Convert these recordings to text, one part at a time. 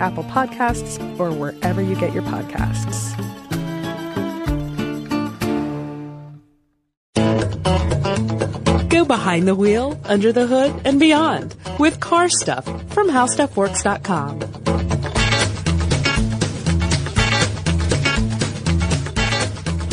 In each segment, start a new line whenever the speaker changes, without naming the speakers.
Apple Podcasts, or wherever you get your podcasts.
Go behind the wheel, under the hood, and beyond with car stuff from howstuffworks.com.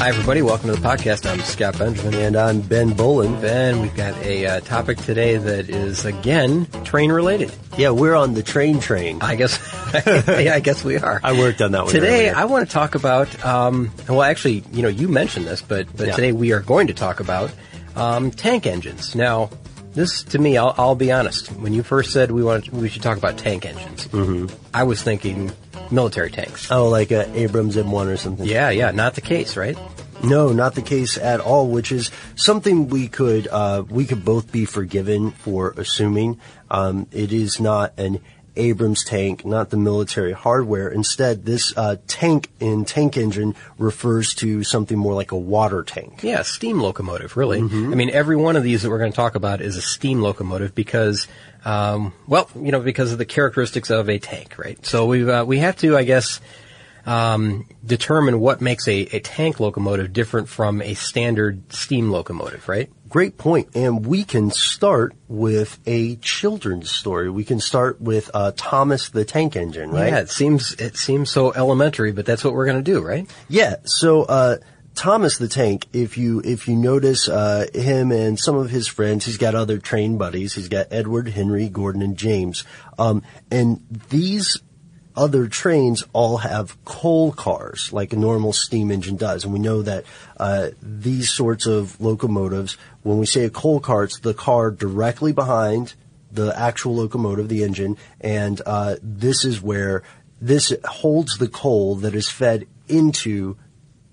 Hi, everybody. Welcome to the podcast. I'm Scott Benjamin.
And I'm Ben Bowlin.
Ben, we've got a uh, topic today that is, again, train related.
Yeah, we're on the train train.
I guess, yeah, I guess we are.
I worked on that one.
Today,
earlier.
I want to talk about, um, well, actually, you know, you mentioned this, but, but
Yeah.
today we are going to talk about um, tank engines. Now, this, to me, I'll, I'll be honest. When you first said we wanted, we should talk about tank engines, mm-hmm. I was thinking military tanks.
Oh, like a Abrams M1 or something.
Yeah, yeah, not the case, right?
No, not the case at all. Which is something we could uh, we could both be forgiven for assuming. Um, it is not an Abrams tank, not the military hardware. Instead, this uh, tank in tank engine refers to something more like a water tank.
Yeah, steam locomotive, really. I mean, every one of these that we're going to talk about is a steam locomotive because, um, well, you know, because of the characteristics of a tank, right? So we uh, we have to, I guess, um, determine what makes a, a tank locomotive different from a standard steam locomotive, right?
Great point. And we can start with a children's story. We can start with uh, Thomas the Tank Engine, right?
Yeah, it seems it seems so elementary, but that's what we're going to do, right?
Yeah. So, uh, Thomas the Tank, if you, if you notice, uh, him and some of his friends, he's got other train buddies. He's got Edward, Henry, Gordon, and James. Um, and these other trains all have coal cars like a normal steam engine does. And we know that, uh, these sorts of locomotives, when we say a coal car, it's the car directly behind the actual locomotive, the engine, and uh, this is where this holds the coal that is fed into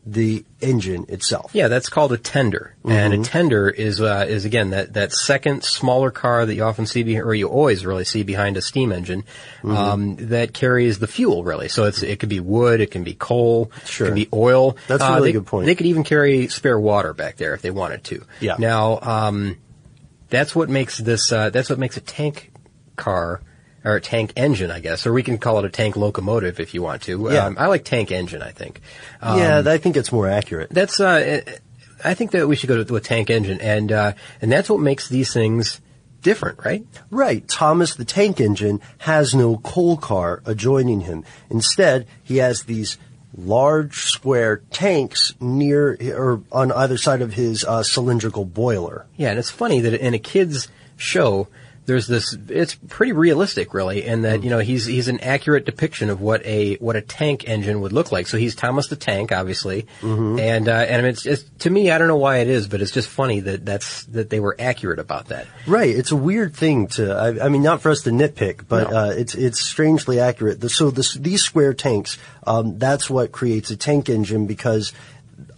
the engine itself.
Yeah, that's called a tender, and a tender is uh, is again that, that second smaller car that you often see, be- or you always really see behind a steam engine, um, that carries the fuel really. So it's it could be wood, it can be coal,
Sure.
it can be oil.
That's a
Uh,
really
they-
good point.
They could even carry spare water back there if they wanted to.
Yeah.
Now, um, that's what makes this. Uh, that's what makes a tank car. Or a tank engine, I guess, or we can call it a tank locomotive if you want to.
Yeah.
Um, I like tank engine. I think. Um,
yeah, I think it's more accurate.
that's uh, I think that we should go to a tank engine, and uh, and that's what makes these things different, right?
Right. Thomas the tank engine has no coal car adjoining him. Instead, he has these large square tanks near or on either side of his uh, cylindrical boiler.
Yeah, and it's funny that in a kids show. There's this. It's pretty realistic, really, in that you know he's he's an accurate depiction of what a what a tank engine would look like. So he's Thomas the Tank, obviously, and uh, and it's, it's to me, I don't know why it is, but it's just funny that that's that they were accurate about that.
Right. It's a weird thing to, I, I mean, not for us to nitpick, but,
No.
uh, it's, it's strangely accurate. The, so this, these square tanks, um, that's what creates a tank engine because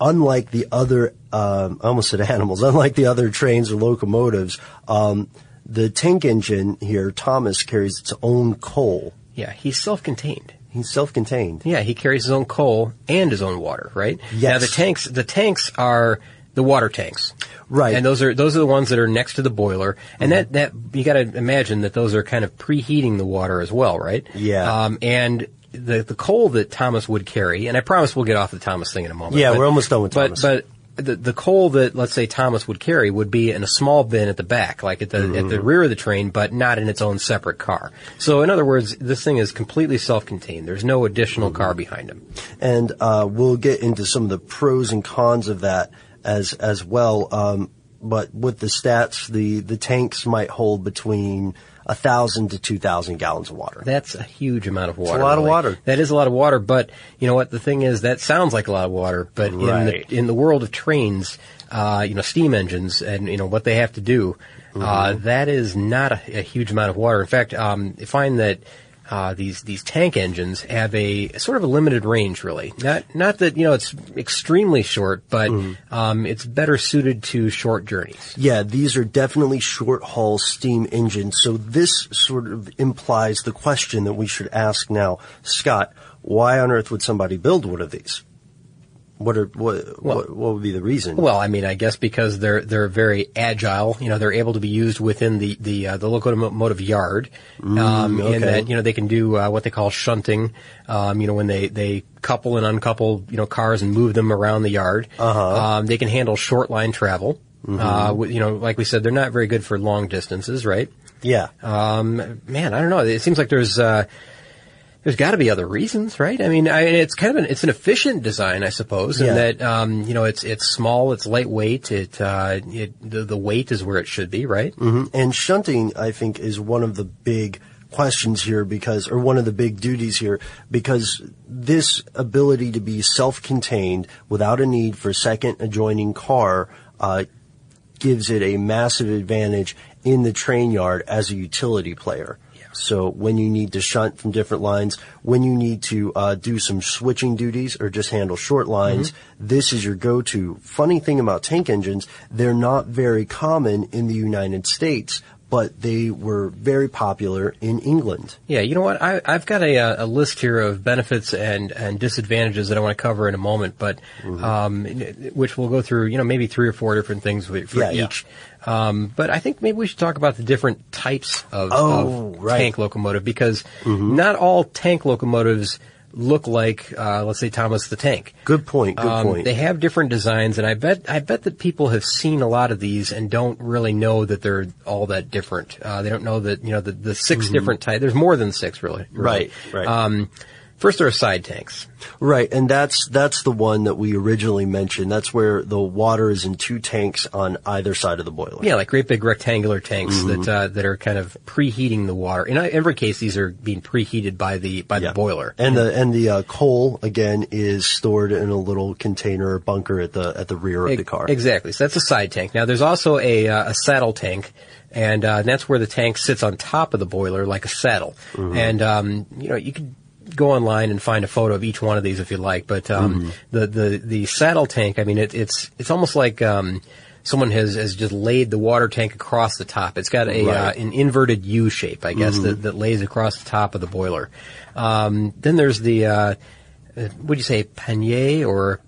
unlike the other, um, I almost said animals, unlike the other trains or locomotives, um, the tank engine here, Thomas, carries its own coal.
Yeah, he's self-contained.
He's self-contained.
Yeah, he carries his own coal and his own water, right?
Yes.
Now the tanks, the tanks are the water tanks.
Right.
And those are those are the ones that are next to the boiler, and that that you got to imagine that those are kind of preheating the water as well, right?
Yeah.
Um, and the the coal that Thomas would carry, and I promise we'll get off the Thomas thing in a moment.
Yeah,
but-
we're almost done with
but,
Thomas.
But the the coal that let's say Thomas would carry would be in a small bin at the back, like at the at the rear of the train, but not in its own separate car. So in other words, this thing is completely self-contained. There's no additional car behind him.
and uh, we'll get into some of the pros and cons of that as as well. Um, but with the stats, the the tanks might hold between a thousand to two thousand gallons of water.
That's a huge amount of water.
a lot of water.
That is a lot of water, but you know what? The thing is, that sounds like a lot of water, but
Right.
in the in the world of trains, uh, you know, steam engines and you know what they have to do, uh,
Mm-hmm.
that is not a, a huge amount of water. In fact, um, I find that. Uh, these these tank engines have a sort of a limited range, really. Not not that you know it's extremely short, but
Mm-hmm.
um, it's better suited to short journeys.
Yeah, these are definitely short haul steam engines. So this sort of implies the question that we should ask now, Scott. Why on earth would somebody build one of these? What are what what, what would be the reason?
Well, I mean, I guess because they're they're very agile. You know, they're able to be used within the the uh, the locomotive yard, um,
okay.
in that you know they can do uh, what they call shunting. Um, you know, when they they couple and uncouple you know cars and move them around the yard.
Uh-huh.
Um, they can handle short line travel. Uh, you know, like we said, they're not very good for long distances, right?
yeah.
Um, man, I don't know. It seems like there's uh, there's got to be other reasons, right? I mean, I, it's kind of an it's an efficient design, I suppose,
Yeah.
in that um, you know it's it's small, it's lightweight, it uh, it the, the weight is where it should be, right?
Mhm. And shunting, I think, is one of the big questions here because, or one of the big duties here, because this ability to be self-contained without a need for a second adjoining car, uh, gives it a massive advantage in the train yard as a utility player. So when you need to shunt from different lines, when you need to uh, do some switching duties or just handle short lines, this is your go-to. Funny thing about tank engines, they're not very common in the United States, but they were very popular in England.
Yeah, you know what? I, I've got a, a list here of benefits and, and disadvantages that I want to cover in a moment, but
Mm-hmm.
um, which we'll go through. You know, maybe three or four different things for for
Yeah, yeah.
each. Um, but I think maybe we should talk about the different types of,
Oh,
of
right.
tank locomotive because not all tank locomotives look like, uh, let's say, Thomas the Tank.
Good point. Good
Um,
point.
They have different designs, and I bet I bet that people have seen a lot of these and don't really know that they're all that different. Uh, they don't know that you know the, the 6 different types. There's more than six, really. really.
Mm-hmm. Right, right.
Um, first, there are side tanks.
Right, and that's that's the one that we originally mentioned. That's where the water is in two tanks on either side of the boiler.
Yeah, like great big rectangular tanks
Mm-hmm.
that uh, that are kind of preheating the water. In every case, these are being preheated by the by
Yeah.
the boiler.
And the and the uh, coal again is stored in a little container or bunker at the at the rear of the car.
Exactly. So that's a side tank. Now there's also a, uh, a saddle tank, and uh, that's where the tank sits on top of the boiler like a saddle.
Mm-hmm.
And um, you know you could go online and find a photo of each one of these if you like. But um,
Mm-hmm.
the, the the saddle tank, I mean, it, it's it's almost like. Um, Someone has, has just laid the water tank across the top. It's got a
Right.
uh, an inverted U shape, I guess, that, that lays across the top of the boiler. Um, then there's the uh, uh, would you say panier or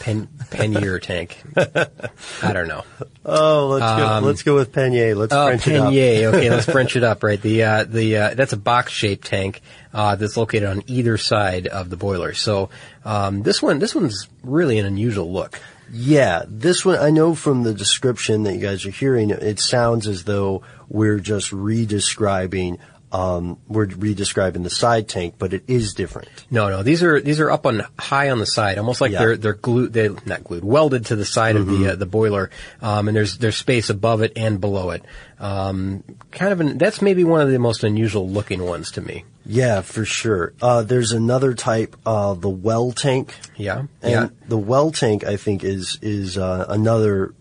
pen, pannier tank? I don't know.
Oh, let's go. Let's go with Penier. Let's
Oh,
French it up.
Okay, let's French it up. Right. The uh, the uh, that's a box shaped tank uh, that's located on either side of the boiler. So um, this one this one's really an unusual look.
Yeah, this one I know from the description that you guys are hearing. It sounds as though we're just re-describing. Um, we're re-describing the side tank, but it is different.
No, no, these are these are up on high on the side, almost like
Yeah.
they're they're glued, they not glued, welded to the side of the uh, the boiler, um, and there's there's space above it and below it. Um, kind of an that's maybe one of the most unusual looking ones to me.
Yeah, for sure. Uh, there's another type, uh, the well tank.
Yeah,
And
yeah.
the well tank, I think, is is uh, another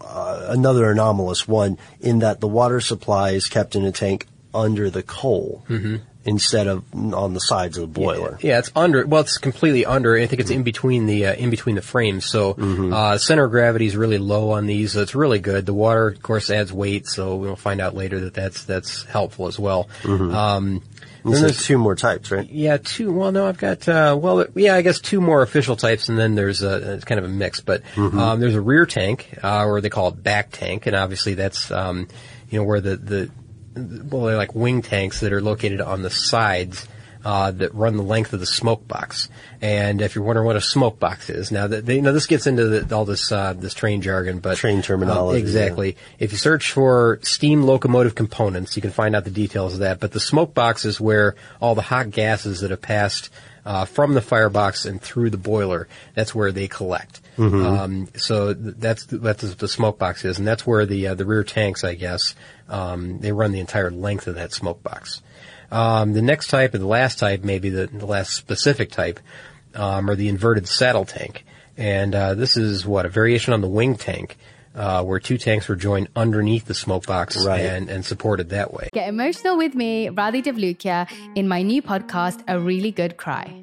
uh, another anomalous one in that the water supply is kept in a tank under the coal, mm-hmm. instead of on the sides of the boiler.
Yeah, it's under. Well, it's completely under. I think it's in between the uh, in between the frames. So uh, center of gravity is really low on these. So it's really good. The water, of course, adds weight. So we'll find out later that that's that's helpful as well. Um,
And
then there's
two more types, right?
yeah, two. Well, no, I've got. Uh, well, yeah, I guess two more official types, and then there's a it's kind of a mix. But um, there's a rear tank, uh, or they call it back tank, and obviously that's um, you know where the the well, they're like wing tanks that are located on the sides. Uh, that run the length of the smoke box, and if you're wondering what a smoke box is, now that they, you know this gets into the, all this uh, this train jargon, but
Train terminology,
uh, exactly. If you search for steam locomotive components, you can find out the details of that. But the smoke box is where all the hot gases that have passed uh, from the firebox and through the boiler, that's where they collect. Um, so th- that's that's what the smoke box is, and that's where the uh, the rear tanks, I guess, um, they run the entire length of that smoke box. Um, the next type, and the last type, maybe the, the last specific type, um, are the inverted saddle tank. And uh, this is what a variation on the wing tank, uh, where two tanks were joined underneath the smoke box
Right.
and, and supported that way.
Get emotional with me, Radhi Devlukia, in my new podcast, A Really Good Cry.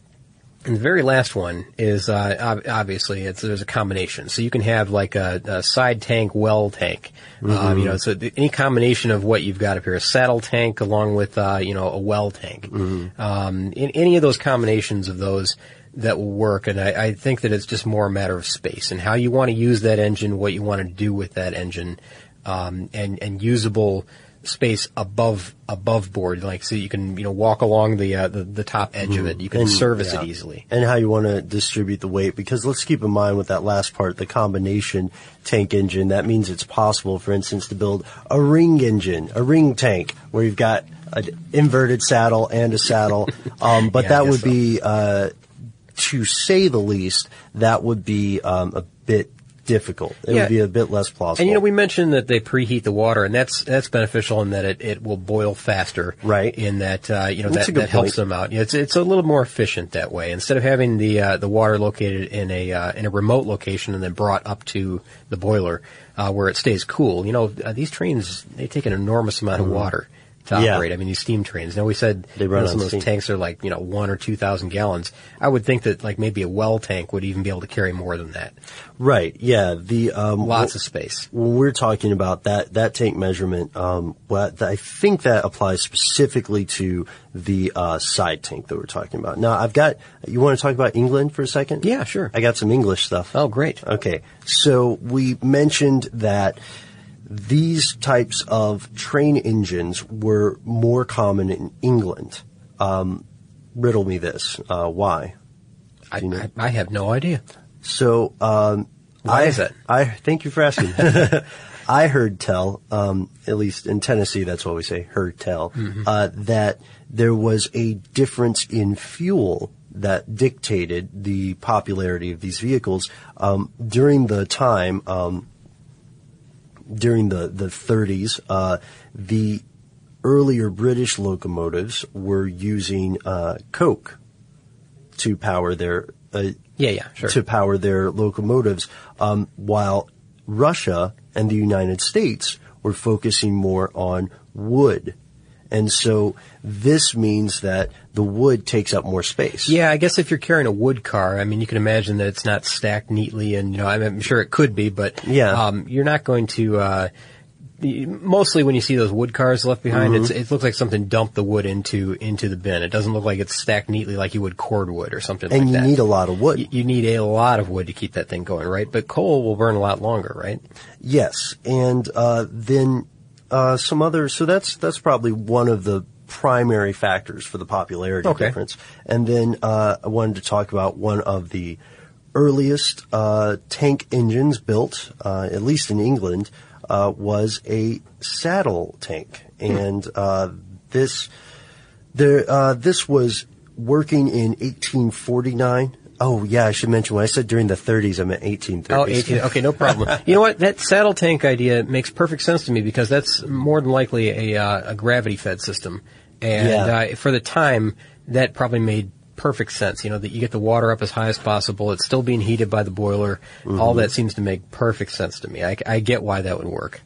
and the very last one is uh, ob- obviously it's there's a combination. So you can have like a, a side tank, well tank. Um,
Mhm.
you know, so any combination of what you've got up here, a saddle tank along with uh, you know a well tank. Um, in any of those combinations of those that will work, and I, I think that it's just more a matter of space and how you want to use that engine, what you want to do with that engine, um, and and usable space above above board, like so you can you know walk along the uh, the, the top edge of it. You can
And-
service
yeah.
it easily.
And how you want to distribute the weight, because let's keep in mind with that last part, the combination tank engine, that means it's possible, for instance, to build a ring engine, a ring tank, where you've got an inverted saddle and a saddle. Um, but
Yeah,
that would
so.
be, uh, to say the least, that would be um, a bit difficult. It
Yeah.
would be a bit less plausible.
And you know, we mentioned that they preheat the water, and that's that's beneficial in that it, it will boil faster. Right. In that uh, you know
That's
that,
a good
that helps them out. It's it's a little more efficient that way. Instead of having the uh, the water located in a uh, in a remote location and then brought up to the boiler uh, where it stays cool. You know, uh, these trains they take an enormous amount
Mhm.
of water. To
Yeah.
operate. I mean, these steam trains. Now we said
They run
some of those tanks are like you know one or two thousand gallons. I would think that like maybe a well tank would even be able to carry more than that.
Right. Yeah. The um,
Lots
wh-
of space.
When we're talking about that that tank measurement, um, what I think that applies specifically to the uh, side tank that we're talking about. Now, I've got. You want to talk about England for a second?
Yeah, sure.
I got some English stuff.
Oh, great.
Okay. So we mentioned that these types of train engines were more common in England. Um, riddle me this. Uh, why?
I, I, I have no idea.
So, um,
Why
I,
is that?
I thank you for asking. I heard tell, um, at least in Tennessee, that's what we say, heard tell,
Mhm.
uh, that there was a difference in fuel that dictated the popularity of these vehicles um, during the time um, during the the 30s. Uh, the earlier British locomotives were using uh, coke to power their uh,
Yeah, yeah, sure.
to power their locomotives, um, while Russia and the United States were focusing more on wood. And so this means that the wood takes up more space.
Yeah, I guess if you're carrying a wood car, I mean, you can imagine that it's not stacked neatly, and you know, I'm, I'm sure it could be, but
Yeah.
um, you're not going to. Uh, mostly when you see those wood cars left behind,
Mhm.
it's, it looks like something dumped the wood into into the bin. It doesn't look like it's stacked neatly like you would cordwood or something
And
like that.
And you need a lot of wood.
You, you need a lot of wood to keep that thing going, right? But coal will burn a lot longer, right?
Yes, and uh, then uh, some other. So that's that's probably one of the primary factors for the popularity
Okay.
difference. And then uh, I wanted to talk about one of the earliest uh, tank engines built, uh, at least in England, uh, was a saddle tank, and uh, this there uh, this was working in 1849. Oh yeah, I should mention when I said during the 30s, I meant 1830s.
Oh, 18. Okay, no problem. you know what? That saddle tank idea makes perfect sense to me because that's more than likely a, uh, a gravity fed system. And
Yeah.
uh, for the time, that probably made perfect sense. You know, that you get the water up as high as possible. It's still being heated by the boiler. All
Mhm.
that seems to make perfect sense to me. I, I get why that would work.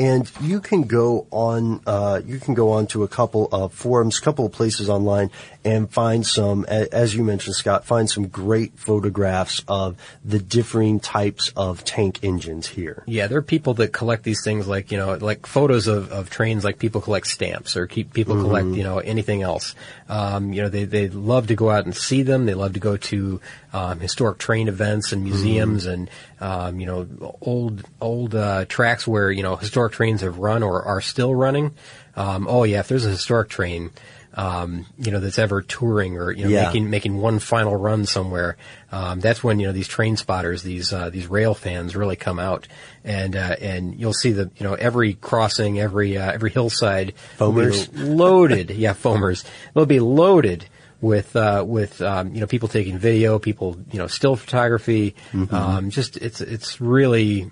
and you can go on uh, you can go on to a couple of forums, couple of places online, and find some, as you mentioned, Scott, find some great photographs of the differing types of tank engines here.
Yeah, there are people that collect these things like, you know, like photos of, of trains like people collect stamps or keep, people
Mhm.
collect, you know, anything else. Um, you know, they, they love to go out and see them. They love to go to, um, historic train events and museums and, um, you know, old, old, uh, tracks where, you know, historic trains have run or are still running. Um, oh yeah, if there's a historic train, um, you know, that's ever touring or, you know,
Yeah.
making, making one final run somewhere, um, that's when, you know, these train spotters, these, uh, these rail fans really come out and, uh, and you'll see the, you know, every crossing, every, uh, every hillside.
Foamers?
Loaded. yeah, foamers. They'll be loaded with, uh, with, um, you know, people taking video, people, you know, still photography.
Mhm.
Um, just, it's, it's really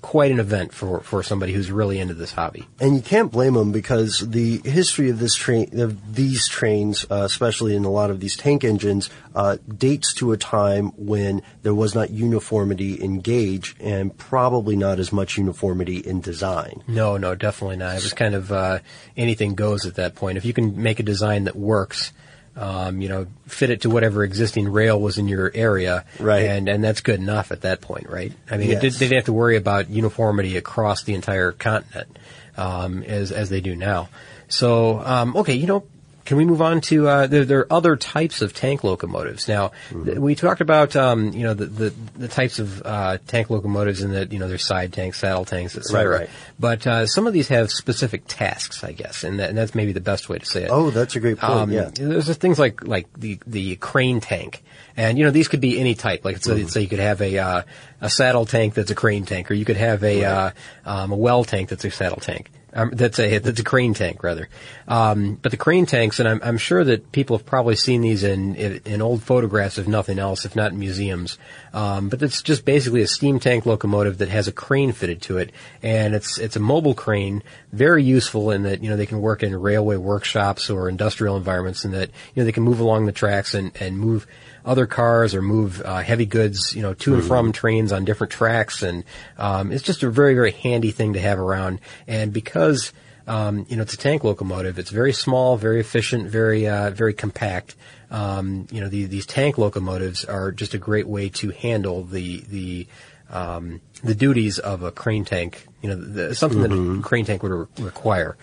quite an event for, for somebody who's really into this hobby.
And you can't blame them because the history of this train, of these trains, uh, especially in a lot of these tank engines, uh, dates to a time when there was not uniformity in gauge and probably not as much uniformity in design.
No, no, definitely not. It was kind of uh, anything goes at that point. If you can make a design that works, um, you know, fit it to whatever existing rail was in your area,
Right.
And and that's good enough at that point, right? I mean, it did, they didn't have to worry about uniformity across the entire continent um, as as they do now. So, um, okay, you know. Can we move on to uh, there, there are other types of tank locomotives? Now, th- we talked about um, you know the, the, the types of uh, tank locomotives and that you know there's side tanks, saddle tanks, etc.
Right, right.
But uh, some of these have specific tasks, I guess, and, that, and that's maybe the best way to say it.
Oh, that's a great point,
Um,
yeah.
There's things like like the the crane tank, and you know these could be any type. Like so,
Mm-hmm.
so you could have a uh, a saddle tank that's a crane tank, or you could have a uh, um, a well tank that's a saddle tank. Um, that's a that's a crane tank rather. Um, but the crane tanks, and I'm, I'm sure that people have probably seen these in, in old photographs, if nothing else, if not in museums. Um, but it's just basically a steam tank locomotive that has a crane fitted to it, and it's it's a mobile crane, very useful in that you know they can work in railway workshops or industrial environments, and that you know they can move along the tracks and and move other cars or move uh, heavy goods, you know, to and
Mhm.
from trains on different tracks, and um, it's just a very very handy thing to have around. And because Um, you know, it's a tank locomotive. It's very small, very efficient, very uh, very compact. Um, you know, the, these tank locomotives are just a great way to handle the the um, the duties of a crane tank. You know, the, something that a crane tank would re- require.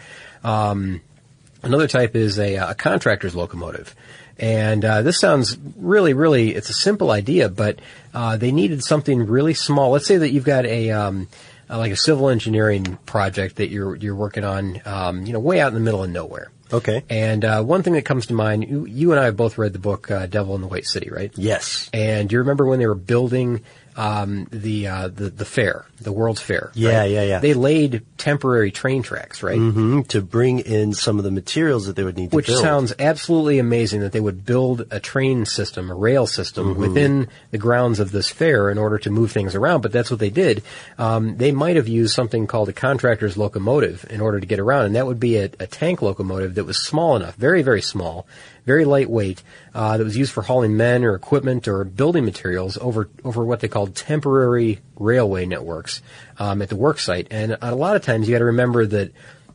Um, another type is a, a contractor's locomotive. And uh, this sounds really, really, it's a simple idea, but uh, they needed something really small. Let's say that you've got a, um, uh, like a civil engineering project that you're, you're working on, um, you know, way out in the middle of nowhere.
Okay.
And uh, one thing that comes to mind, you, you and I have both read the book uh, Devil in the White City, right?
Yes.
And do you remember when they were building um, the, uh, the the fair, the World's Fair?
Yeah,
right?
yeah, yeah.
They laid temporary train tracks, right?
hmm to bring in some of the materials that they would need to
Which
build.
sounds absolutely amazing that they would build a train system, a rail system
Mhm.
within the grounds of this fair in order to move things around. But that's what they did. Um, they might have used something called a contractor's locomotive in order to get around, and that would be a, a tank locomotive that was small enough, very very small, very lightweight, uh, that was used for hauling men or equipment or building materials over over what they called temporary railway networks um, at the work site. And a lot of times you got to remember that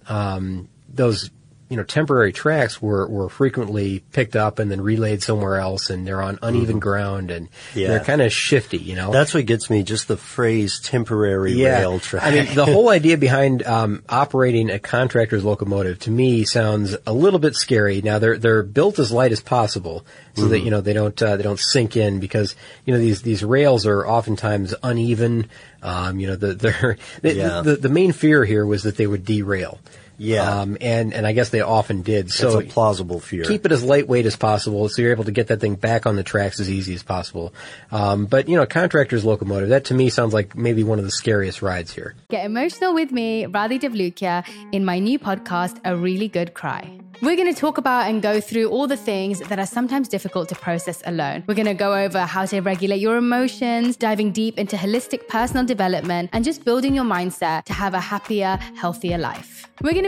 um, those you know temporary tracks were were frequently picked up and then relayed somewhere else, and they're on uneven ground and
Yeah.
they're kind of shifty. You know,
That's what gets me, just the phrase temporary rail track.
I mean, the whole idea behind um, operating a contractor's locomotive to me sounds a little bit scary. Now they're they're built as light as possible so that
Mhm.
you know they don't uh, they don't sink in because you know these these rails are oftentimes uneven. Um, you know, the they're, the,
Yeah.
the the main fear here was that they would derail.
Yeah.
um, and and I guess they often did. So
It's a plausible fear.
Keep it as lightweight as possible, so you're able to get that thing back on the tracks as easy as possible. Um, but you know, contractor's locomotive that to me sounds like maybe one of the scariest rides here.
Get emotional with me, Radhi Devlukia, in my new podcast, A Really Good Cry. We're going to talk about and go through all the things that are sometimes difficult to process alone. We're going to go over how to regulate your emotions, diving deep into holistic personal development, and just building your mindset to have a happier, healthier life. We're going to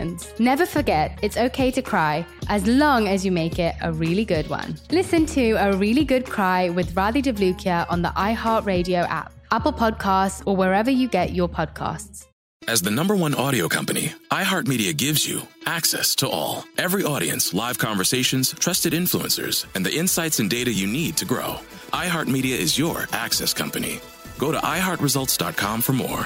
Never forget, it's okay to cry as long as you make it a really good one. Listen to A Really Good Cry with Radhi Devlukia on the iHeartRadio app, Apple Podcasts, or wherever you get your podcasts.
As the number one audio company, iHeartMedia gives you access to all. Every audience, live conversations, trusted influencers, and the insights and data you need to grow. iHeartMedia is your access company. Go to iHeartResults.com for more.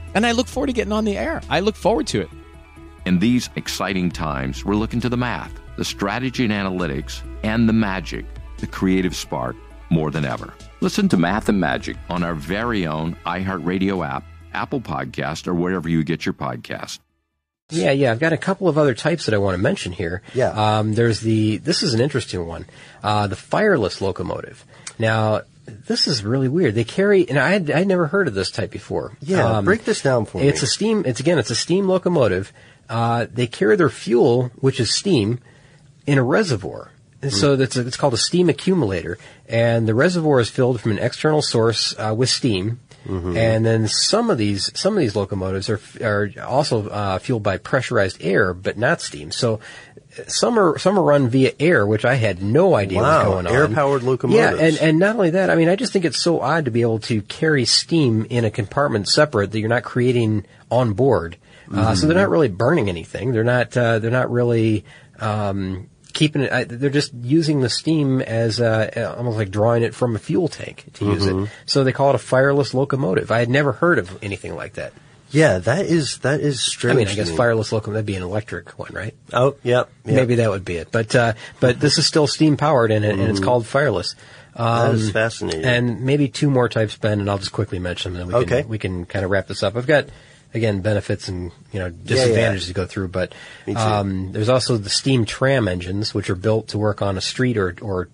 and I look forward to getting on the air. I look forward to it.
In these exciting times, we're looking to the math, the strategy and analytics, and the magic, the creative spark, more than ever. Listen to Math and Magic on our very own iHeartRadio app, Apple Podcast, or wherever you get your podcast.
Yeah, yeah. I've got a couple of other types that I want to mention here.
Yeah.
Um, there's the. This is an interesting one. Uh, the fireless locomotive. Now, this is really weird. They carry, and I had I'd never heard of this type before.
Yeah, break this down for me.
It's a steam. It's again, it's a steam locomotive. Uh, they carry their fuel, which is steam, in a reservoir. And So that's a, it's called a steam accumulator, and the reservoir is filled from an external source uh, with steam. And then some of these some of these locomotives are are also uh, fueled by pressurized air, but not steam. So some are some are run via air, which I had no idea
Wow,
was going on.
air-powered locomotives.
Yeah, and and not only that, I mean, I just think it's so odd to be able to carry steam in a compartment separate that you're not creating on board. Uh, so they're not really burning anything. They're not. Uh, they're not really. Um, Keeping it, I- they're just using the steam as uh, almost like drawing it from a fuel tank to use
Mhm.
it. So they call it a fireless locomotive. I had never heard of anything like that.
Yeah, that is that is strange.
I mean, I guess fireless locomotive that'd be an electric one, right?
Oh, yep. yep.
Maybe that would be it. But uh, but this is still steam powered and, it, and it's
Mhm.
called fireless.
That is
Um,
fascinating.
And maybe two more types, Ben, and I'll just quickly mention them. And then we
Okay.
can we can kind of wrap this up. I've got again benefits and you know
Yeah,
disadvantages
yeah.
to go through, but um, there's also the steam tram engines, which are built to work on a street or or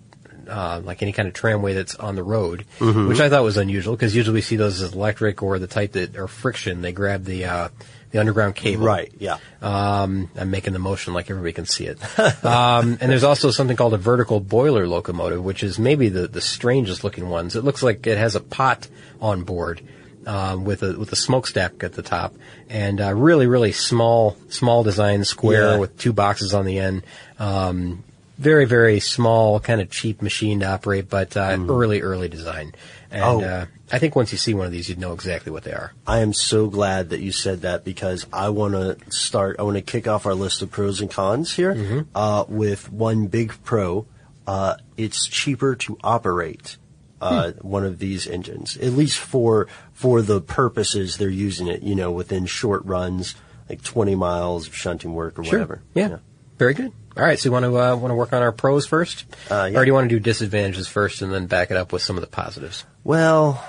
uh, like any kind of tramway that's on the road,
Mhm.
which I thought was unusual because usually we see those as electric or the type that are friction. They grab the uh, the underground cable.
Right, yeah.
Um, I'm making the motion like everybody can see it. um, and there's also something called a vertical boiler locomotive, which is maybe the, the strangest looking ones. It looks like it has a pot on board. Um, with a with a smokestack at the top, and uh, really really small small design square
Yeah.
with two boxes on the end. Um, very very small, kind of cheap machine to operate, but uh, early early design. And
Oh.
uh, I think once you see one of these, you'd know exactly what they are.
I am so glad that you said that because I want to start. I want to kick off our list of pros and cons here
Mm-hmm.
uh, with one big pro. Uh, it's cheaper to operate uh,
Hmm.
one of these engines, at least for for the purposes they're using it. You know, within short runs, like twenty miles of shunting work or
Sure.
whatever.
Yeah. Very good. All right. So you want to uh, want to work on our pros first,
Uh, yeah.
or do you want to do disadvantages first and then back it up with some of the positives?
Well,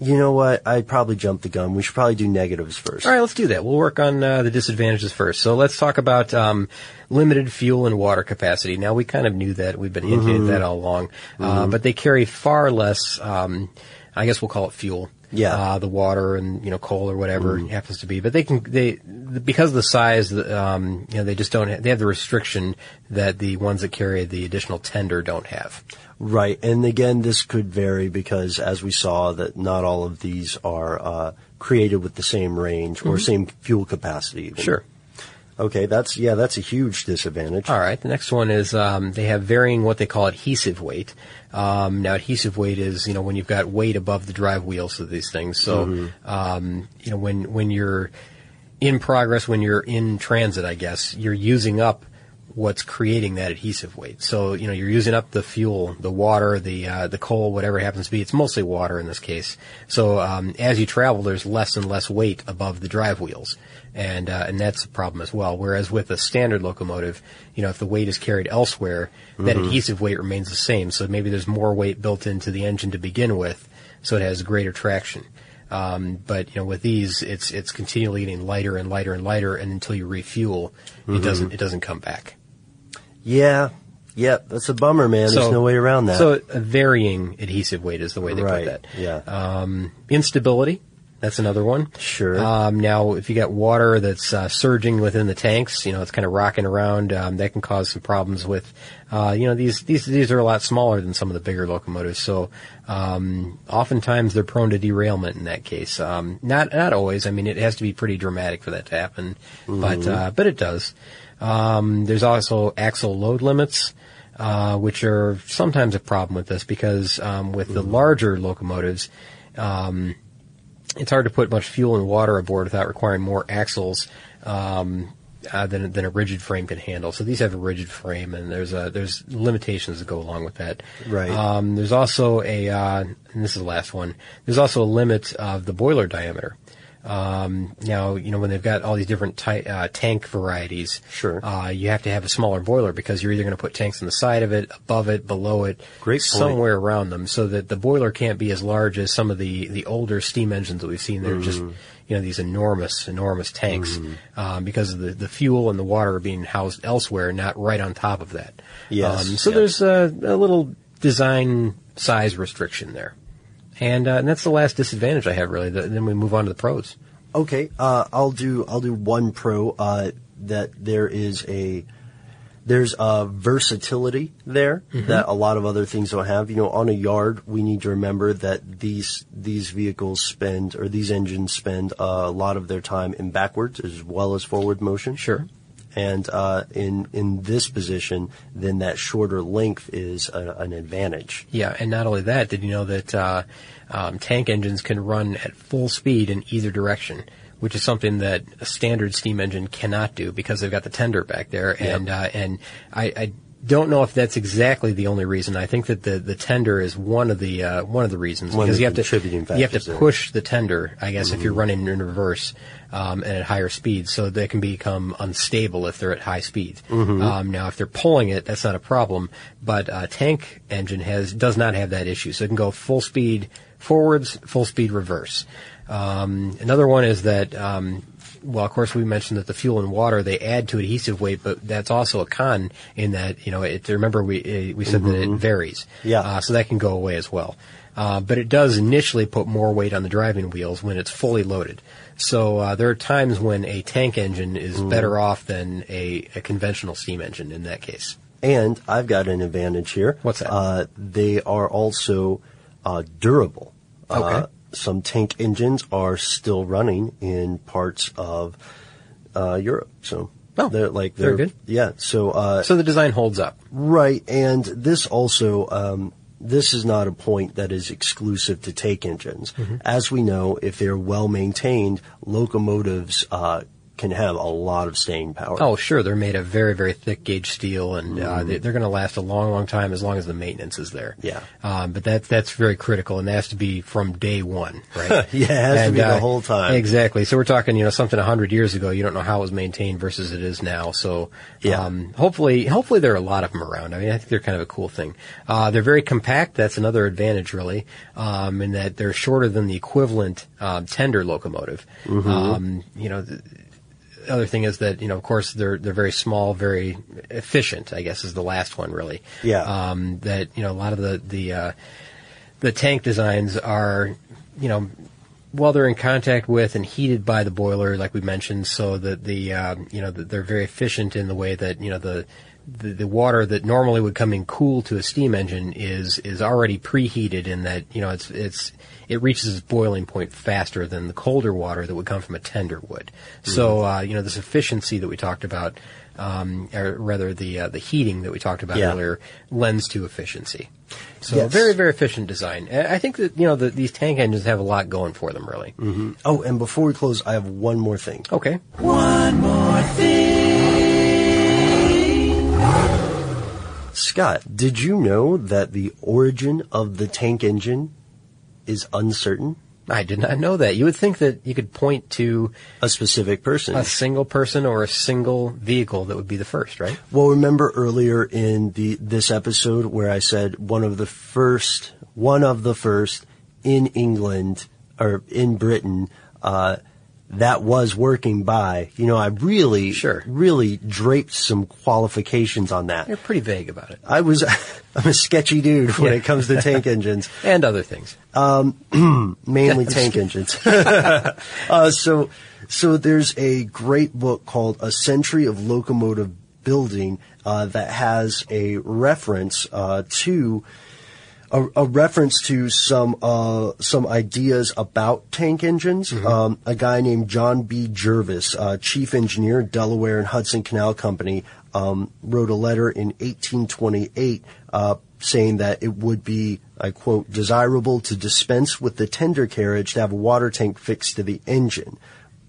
you know what? I'd probably jump the gun. We should probably do negatives first.
All right. Let's do that. We'll work on uh, the disadvantages first. So let's talk about um, limited fuel and water capacity. Now we kind of knew that. We've been hinting
Mhm.
at that all along, uh,
Mhm.
but they carry far less. Um, I guess we'll call it fuel.
Yeah.
Uh, the water and you know coal or whatever it happens to be, but they can they because of the size, um, you know, they just don't. Have, they have the restriction that the ones that carry the additional tender don't have.
Right, and again, this could vary because, as we saw, that not all of these are uh, created with the same range or
Mhm.
same fuel capacity. even.
Sure.
Okay, that's yeah, that's a huge disadvantage.
All right. The next one is um, they have varying what they call adhesive weight. Um, now, adhesive weight is you know when you've got weight above the drive wheels of these things. So
Mhm.
um, you know when when you're in progress, when you're in transit, I guess you're using up what's creating that adhesive weight. So you know you're using up the fuel, the water, the uh, the coal, whatever it happens to be. It's mostly water in this case. So um, as you travel, there's less and less weight above the drive wheels, and uh, and that's a problem as well. Whereas with a standard locomotive, you know if the weight is carried elsewhere, that
Mhm.
adhesive weight remains the same. So maybe there's more weight built into the engine to begin with, so it has greater traction. Um, but you know, with these, it's it's continually getting lighter and lighter and lighter, and until you refuel,
Mhm.
it doesn't it doesn't come back.
Yeah, yeah, that's a bummer, man. There's no way around that.
So a varying adhesive weight is the way they
Right,
put that.
yeah.
Um, instability. That's another one.
Sure.
Um, now, if you got water that's uh, surging within the tanks, you know, it's kind of rocking around. Um, that can cause some problems with, uh, you know, these these these are a lot smaller than some of the bigger locomotives. So, um, oftentimes they're prone to derailment in that case. Um, not not always. I mean, it has to be pretty dramatic for that to happen, but
Mhm.
uh, but it does. Um, there's also axle load limits. Uh, which are sometimes a problem with this because um, with the larger locomotives, um, it's hard to put much fuel and water aboard without requiring more axles um, uh, than than a rigid frame can handle. So these have a rigid frame, and there's a, there's limitations that go along with that.
Right.
Um, there's also a uh, and this is the last one. There's also a limit of the boiler diameter. Um, now, you know, when they've got all these different ty- uh, tank varieties,
sure,
uh, you have to have a smaller boiler because you're either going to put tanks on the side of it, above it, below it,
Great point.
somewhere around them, so that the boiler can't be as large as some of the the older steam engines that we've seen. They're just
Mhm.
you know these enormous, enormous tanks
Mm-hmm.
um, because of the the fuel and the water are being housed elsewhere, not right on top of that.
Yes,
Um, so
yes.
there's a, a little design size restriction there, and, uh, and that's the last disadvantage I have really. The, then we move on to the pros.
Okay, uh, I'll do I'll do one pro uh, that there is a there's a versatility there
Mhm.
that a lot of other things don't have. You know, on a yard, we need to remember that these these vehicles spend or these engines spend a lot of their time in backwards as well as forward motion.
Sure.
And uh, in in this position, then that shorter length is a, an advantage.
Yeah, and not only that, did you know that uh, um, tank engines can run at full speed in either direction, which is something that a standard steam engine cannot do because they've got the tender back there.
Yep.
And uh, and I, I don't know if that's exactly the only reason. I think that the, the tender is one of the uh, one of the reasons
One
because you have to you have to
there.
push the tender. I guess if you're
Mhm.
running in reverse um, and at higher speeds, so they can become unstable if they're at high speeds.
Mhm.
Um, now, if they're pulling it, that's not a problem. But a tank engine has does not have that issue, so it can go full speed forwards, full speed reverse. Um, another one is that um, well, of course, we mentioned that the fuel and water they add to adhesive weight, but that's also a con in that you know. It, remember, we uh, we said that it
Mhm.
varies,
Yeah.
uh, so that can go away as well. Uh, but it does initially put more weight on the driving wheels when it's fully loaded. So uh, there are times when a tank engine is
Mm.
better off than a, a conventional steam engine in that case.
And I've got an advantage here.
What's that?
Uh, they are also uh, durable.
Okay.
Some tank engines are still running in parts of uh, Europe. So
Oh,
they're like they're
good.
Yeah. So uh,
So the design holds up.
Right, and this also, um, this is not a point that is exclusive to tank engines.
Mhm.
As we know, if they're well maintained, locomotives uh, can have a lot of staying power.
Oh, sure. They're made of very, very thick gauge steel, and uh,
Mhm.
they, they're going to last a long, long time as long as the maintenance is there.
Yeah.
Um, but that that's very critical, and that has to be from day one, right?
Yeah, it has to
And,
be the
uh,
whole time.
Exactly. So we're talking, you know, something a hundred years ago. You don't know how it was maintained versus it is now. So,
Yeah.
um, hopefully, hopefully there are a lot of them around. I mean, I think they're kind of a cool thing. Uh, they're very compact. That's another advantage, really, um, in that they're shorter than the equivalent um, tender locomotive.
Mhm.
Um, you know. th- other thing is that you know, of course, they're they're very small, very efficient. I guess is the last one really.
Yeah.
Um, that you know, a lot of the the uh, the tank designs are, you know, well, they're in contact with and heated by the boiler, like we mentioned, so that the um, you know that they're very efficient in the way that you know the, the the water that normally would come in cool to a steam engine is is already preheated in that you know it's it's it reaches its boiling point faster than the colder water that would come from a tender would. So uh, you know this efficiency that we talked about, um, or rather the uh, the heating that we talked about
Yeah.
earlier, lends to efficiency. So
Yes.
very very efficient design. I I think that you know the, these tank engines have a lot going for them, really.
hmm Oh, and before we close, I have one more thing.
Okay.
One more thing. Scott, did you know that the origin of the tank engine is uncertain?
I did not know that. You would think that you could point to
a specific person,
a single person or a single vehicle that would be the first, right?
Well, remember earlier in the this episode where I said one of the first, one of the first in England or in Britain uh, that was working by. You know, I really, sure. really draped some qualifications on that.
You're pretty vague about it.
I was, I'm a sketchy dude when
Yeah.
it comes to tank engines
and other things.
um, mainly tank engines. uh, so, so there's a great book called A Century of Locomotive Building uh, that has a reference uh, to a, a reference to some uh, some ideas about tank engines. Um, a guy named John B. Jervis, uh, chief engineer, Delaware and Hudson Canal Company, um, wrote a letter in 1828 uh, saying that it would be, I quote, desirable to dispense with the tender carriage to have a water tank fixed to the engine,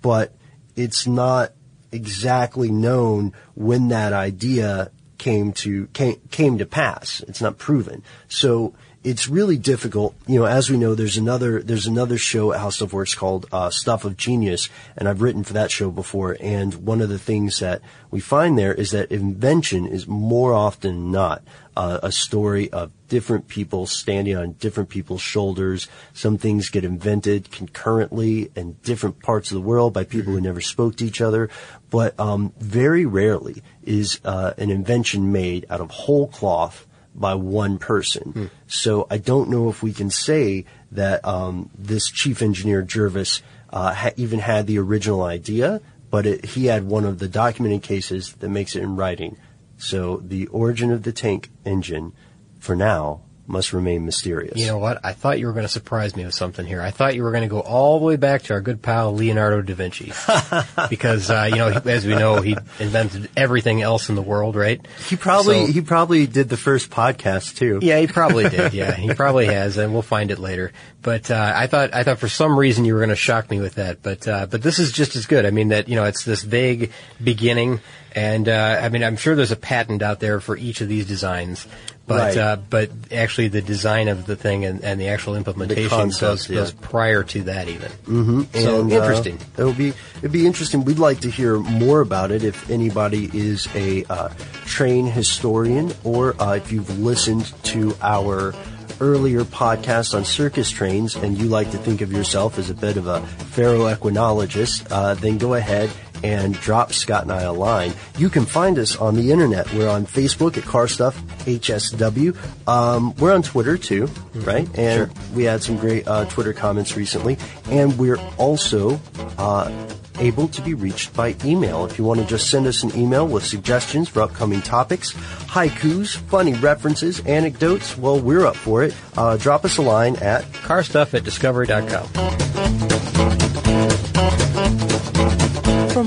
but it's not exactly known when that idea came to came, came to pass. It's not proven. So it's really difficult. You know, as we know, there's another there's another show at How Stuff Works called uh, Stuff of Genius, and I've written for that show before. And one of the things that we find there is that invention is more often than not uh, a story of different people standing on different people's shoulders. Some things get invented concurrently in different parts of the world by people who never spoke to each other, but um, very rarely is uh, an invention made out of whole cloth by one person. So I don't know if we can say that um, this chief engineer Jervis uh, ha- even had the original idea, but it, he had one of the documented cases that makes it in writing. So the origin of the tank engine, for now, must remain mysterious.
You know what? I thought you were going to surprise me with something here. I thought you were going to go all the way back to our good pal Leonardo da Vinci, because uh, you know, he- as we know, he invented everything else in the world, right?
He probably
So-
he probably did the first podcast too.
Yeah, he probably did. Yeah, he probably has, and we'll find it later. But uh, I thought I thought for some reason you were going to shock me with that. But uh, but this is just as good. I mean that you know it's this vague beginning, And uh, I mean, I'm sure there's a patent out there for each of these designs, but
Right.
uh, but actually the design of the thing and, and the actual implementation
concept,
goes,
yeah.
goes prior to that even.
Mm-hmm.
So
And, uh,
interesting.
it'll be it'd be interesting. We'd like to hear more about it. If anybody is a uh, train historian, or uh, if you've listened to our earlier podcast on circus trains, and you like to think of yourself as a bit of a ferroequinologist, uh, then go ahead and drop Scott and I a line. You can find us on the internet. We're on Facebook at Car Stuff HSW. Um, we're on Twitter too, right? And we had some great uh, Twitter comments recently. And we're also uh, able to be reached by email. If you want to just send us an email with suggestions for upcoming topics, haikus, funny references, anecdotes, well, we're up for it. Uh, drop us a line at
carstuff at discovery.com.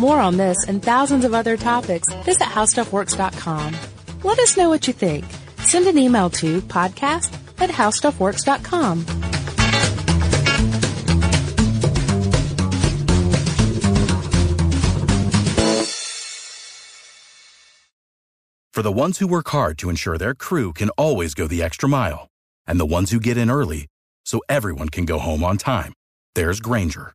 more on this and thousands of other topics, visit howstuffworks.com. Let us know what you think. Send an email to podcast at howstuffworks.com.
For the ones who work hard to ensure their crew can always go the extra mile, and the ones who get in early so everyone can go home on time, there's Grainger,